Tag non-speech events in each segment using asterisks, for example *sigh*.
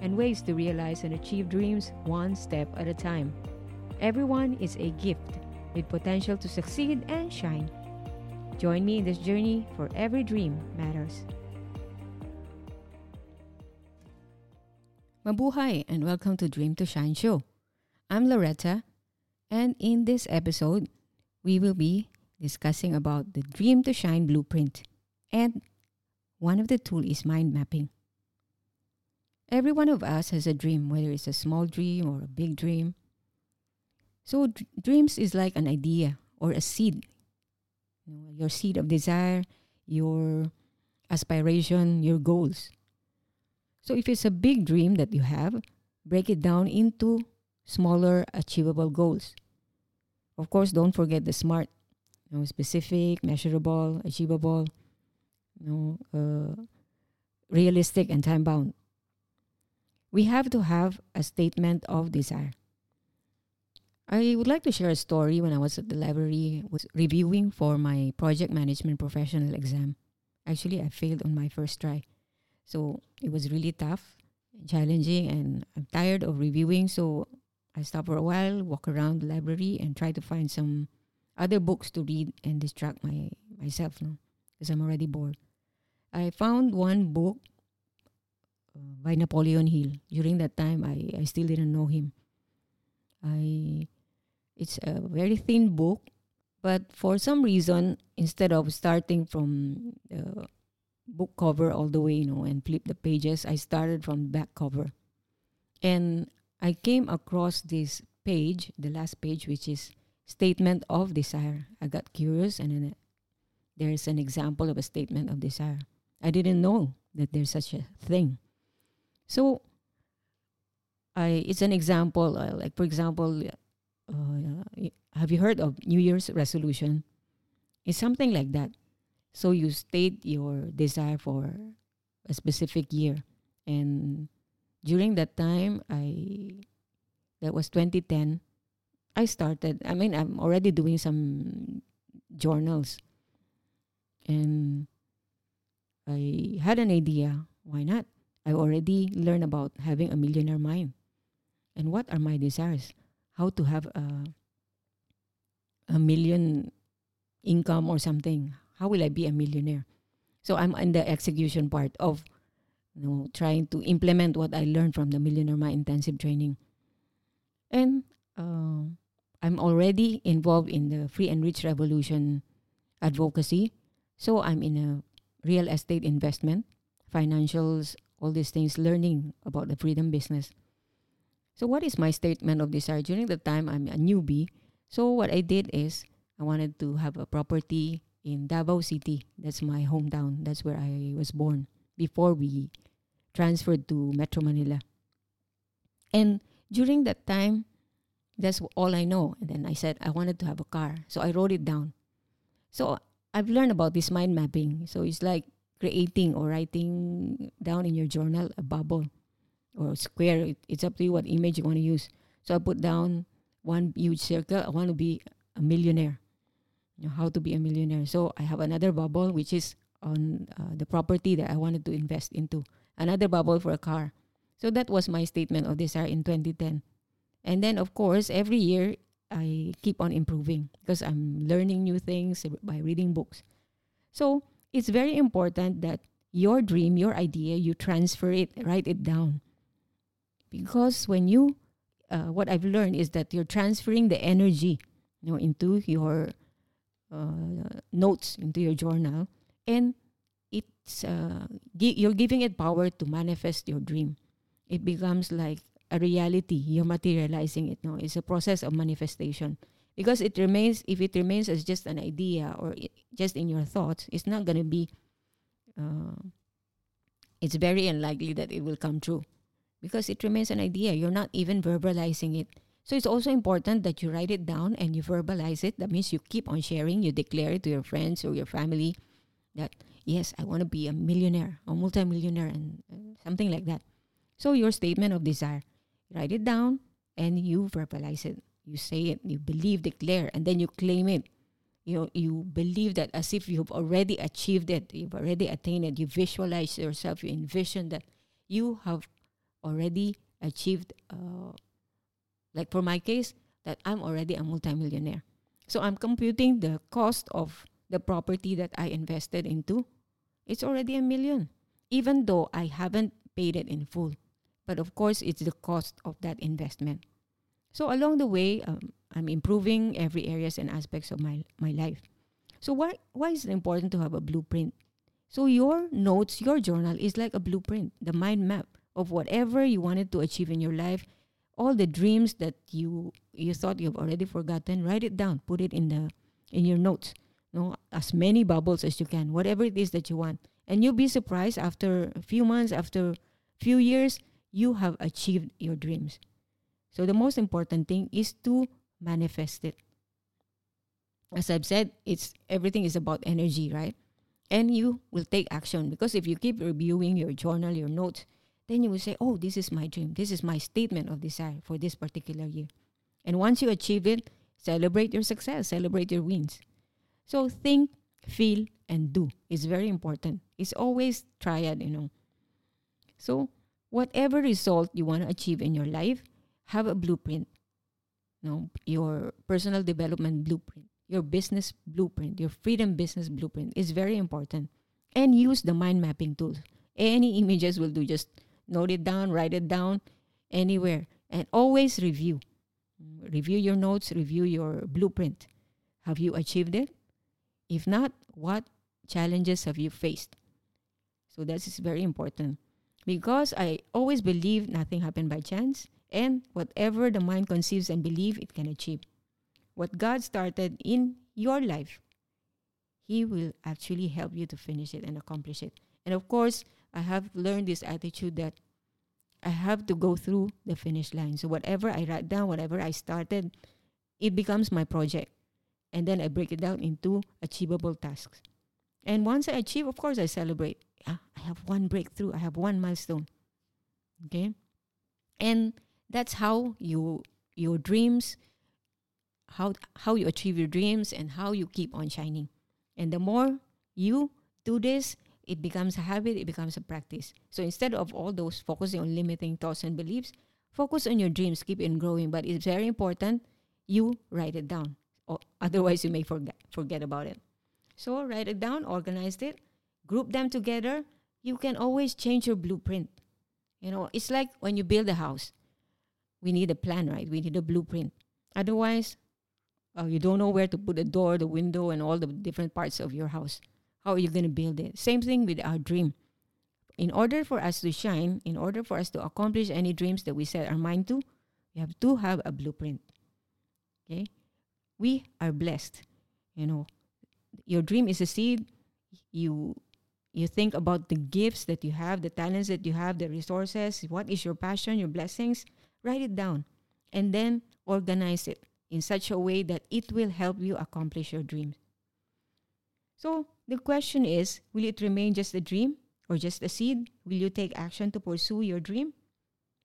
and ways to realize and achieve dreams one step at a time. Everyone is a gift with potential to succeed and shine. Join me in this journey for every dream matters. Mabuhay and welcome to Dream to Shine show. I'm Loretta and in this episode we will be discussing about the Dream to Shine blueprint and one of the tool is mind mapping. Every one of us has a dream, whether it's a small dream or a big dream. So, d- dreams is like an idea or a seed. You know, your seed of desire, your aspiration, your goals. So, if it's a big dream that you have, break it down into smaller, achievable goals. Of course, don't forget the SMART. You know, specific, measurable, achievable, you know, uh, realistic, and time bound we have to have a statement of desire. I would like to share a story when I was at the library was reviewing for my project management professional exam. Actually, I failed on my first try. So, it was really tough, challenging and I'm tired of reviewing, so I stop for a while, walk around the library and try to find some other books to read and distract my myself, no, because I'm already bored. I found one book Uh, by Napoleon Hill. During that time, I, I still didn't know him. I it's a very thin book, but for some reason, instead of starting from the book cover all the way, you know, and flip the pages, I started from back cover, and I came across this page, the last page, which is statement of desire. I got curious, and then uh, there's an example of a statement of desire. I didn't know that there's such a thing. So, I it's an example. Uh, like for example, uh, have you heard of New Year's resolution? It's something like that. So you state your desire for a specific year, and during that time, I that was 2010. I started. I mean, I'm already doing some journals, and I had an idea. Why not? I already learned about having a millionaire mind. And what are my desires? How to have a, a million income or something. How will I be a millionaire? So I'm in the execution part of you know trying to implement what I learned from the Millionaire Mind intensive training. And uh, I'm already involved in the free and rich revolution advocacy. So I'm in a real estate investment, financials, all these things, learning about the freedom business. So, what is my statement of desire? During the time I'm a newbie, so what I did is I wanted to have a property in Davao City. That's my hometown. That's where I was born before we transferred to Metro Manila. And during that time, that's all I know. And then I said I wanted to have a car. So I wrote it down. So I've learned about this mind mapping. So it's like creating or writing down in your journal a bubble or a square. It, it's up to you what image you want to use. So I put down one huge circle. I want to be a millionaire. You know, how to be a millionaire. So I have another bubble which is on uh, the property that I wanted to invest into. Another bubble for a car. So that was my statement of desire in 2010. And then of course every year I keep on improving because I'm learning new things by reading books. So it's very important that your dream, your idea, you transfer it, write it down. Because when you, uh, what I've learned is that you're transferring the energy, you know, into your uh, notes, into your journal, and it's uh, gi- you're giving it power to manifest your dream. It becomes like a reality. You're materializing it. No, it's a process of manifestation because it remains if it remains as just an idea or just in your thoughts it's not going to be uh, it's very unlikely that it will come true because it remains an idea you're not even verbalizing it So it's also important that you write it down and you verbalize it. That means you keep on sharing, you declare it to your friends or your family that, yes, I want to be a millionaire, a multimillionaire, and, and something like that. So your statement of desire, write it down and you verbalize it. You say it, you believe, declare, and then you claim it. You, you believe that as if you've already achieved it, you've already attained it, you visualize yourself, you envision that you have already achieved uh, like for my case, that I'm already a multimillionaire. So I'm computing the cost of the property that I invested into. It's already a million, even though I haven't paid it in full. But of course, it's the cost of that investment. So along the way, um, I'm improving every areas and aspects of my, my life. So why, why is it important to have a blueprint? So your notes, your journal is like a blueprint, the mind map of whatever you wanted to achieve in your life all the dreams that you you thought you've already forgotten write it down put it in the in your notes you know as many bubbles as you can whatever it is that you want and you'll be surprised after a few months after a few years you have achieved your dreams so the most important thing is to manifest it as i've said it's everything is about energy right and you will take action because if you keep reviewing your journal your notes then you will say, oh, this is my dream. This is my statement of desire for this particular year. And once you achieve it, celebrate your success, celebrate your wins. So think, feel, and do is very important. It's always triad, you know. So whatever result you want to achieve in your life, have a blueprint. Know, your personal development blueprint, your business blueprint, your freedom business blueprint is very important. And use the mind mapping tools. Any images will do. Just note it down, write it down anywhere, and always review. Review your notes, review your blueprint. Have you achieved it? If not, what challenges have you faced? So that is very important because I always believe nothing happened by chance, and whatever the mind conceives and believes, it can achieve. What God started in your life, He will actually help you to finish it and accomplish it. And of course, I have learned this attitude that I have to go through the finish line. So whatever I write down, whatever I started, it becomes my project. And then I break it down into achievable tasks. And once I achieve, of course, I celebrate. I have one breakthrough. I have one milestone. Okay? And that's how you your dreams how how you achieve your dreams and how you keep on shining. And the more you do this, it becomes a habit, it becomes a practice. So instead of all those focusing on limiting thoughts and beliefs, focus on your dreams, keep it growing. But it's very important you write it down. Or *laughs* otherwise you may forget forget about it. So write it down, organize it, group them together. You can always change your blueprint. You know, it's like when you build a house. We need a plan, right? We need a blueprint. Otherwise, uh, you don't know where to put the door, the window, and all the different parts of your house. How are you going to build it? Same thing with our dream. In order for us to shine, in order for us to accomplish any dreams that we set our mind to, we have to have a blueprint. Okay? We are blessed. You know, your dream is a seed. You you think about the gifts that you have, the talents that you have, the resources, what is your passion, your blessings, write it down and then organize it in such a way that it will help you accomplish your dreams. So, the question is will it remain just a dream or just a seed? Will you take action to pursue your dream?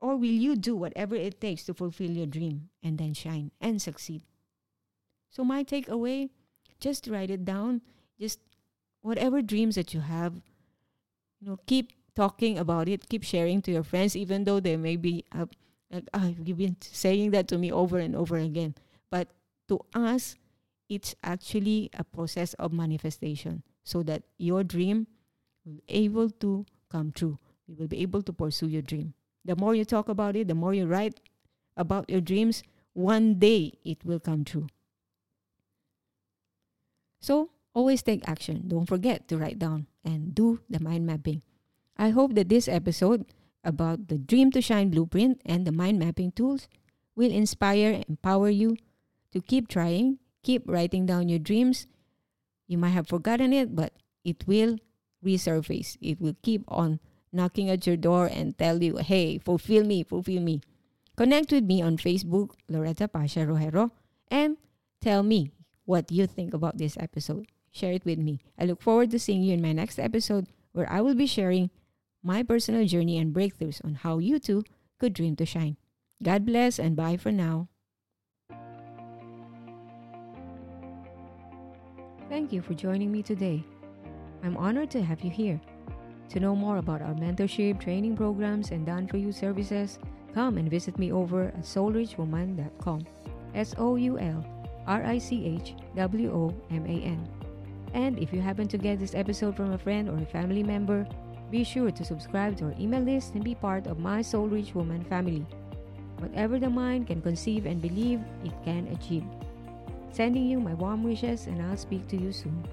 Or will you do whatever it takes to fulfill your dream and then shine and succeed? So, my takeaway just write it down. Just whatever dreams that you have, you know, keep talking about it, keep sharing to your friends, even though they may be uh, like, oh, ah, you've been saying that to me over and over again. But to us, it's actually a process of manifestation so that your dream will be able to come true. You will be able to pursue your dream. The more you talk about it, the more you write about your dreams, one day it will come true. So, always take action. Don't forget to write down and do the mind mapping. I hope that this episode about the Dream to Shine blueprint and the mind mapping tools will inspire and empower you to keep trying keep writing down your dreams. You might have forgotten it, but it will resurface. It will keep on knocking at your door and tell you, hey, fulfill me, fulfill me. Connect with me on Facebook, Loretta Pasha Rojero, and tell me what you think about this episode. Share it with me. I look forward to seeing you in my next episode where I will be sharing my personal journey and breakthroughs on how you too could dream to shine. God bless and bye for now. Thank you for joining me today. I'm honored to have you here. To know more about our mentorship, training programs, and done for you services, come and visit me over at soulrichwoman.com. S O U L R I C H W O M A N. And if you happen to get this episode from a friend or a family member, be sure to subscribe to our email list and be part of my Soul Rich Woman family. Whatever the mind can conceive and believe, it can achieve. Sending you my warm wishes, and I'll speak to you soon.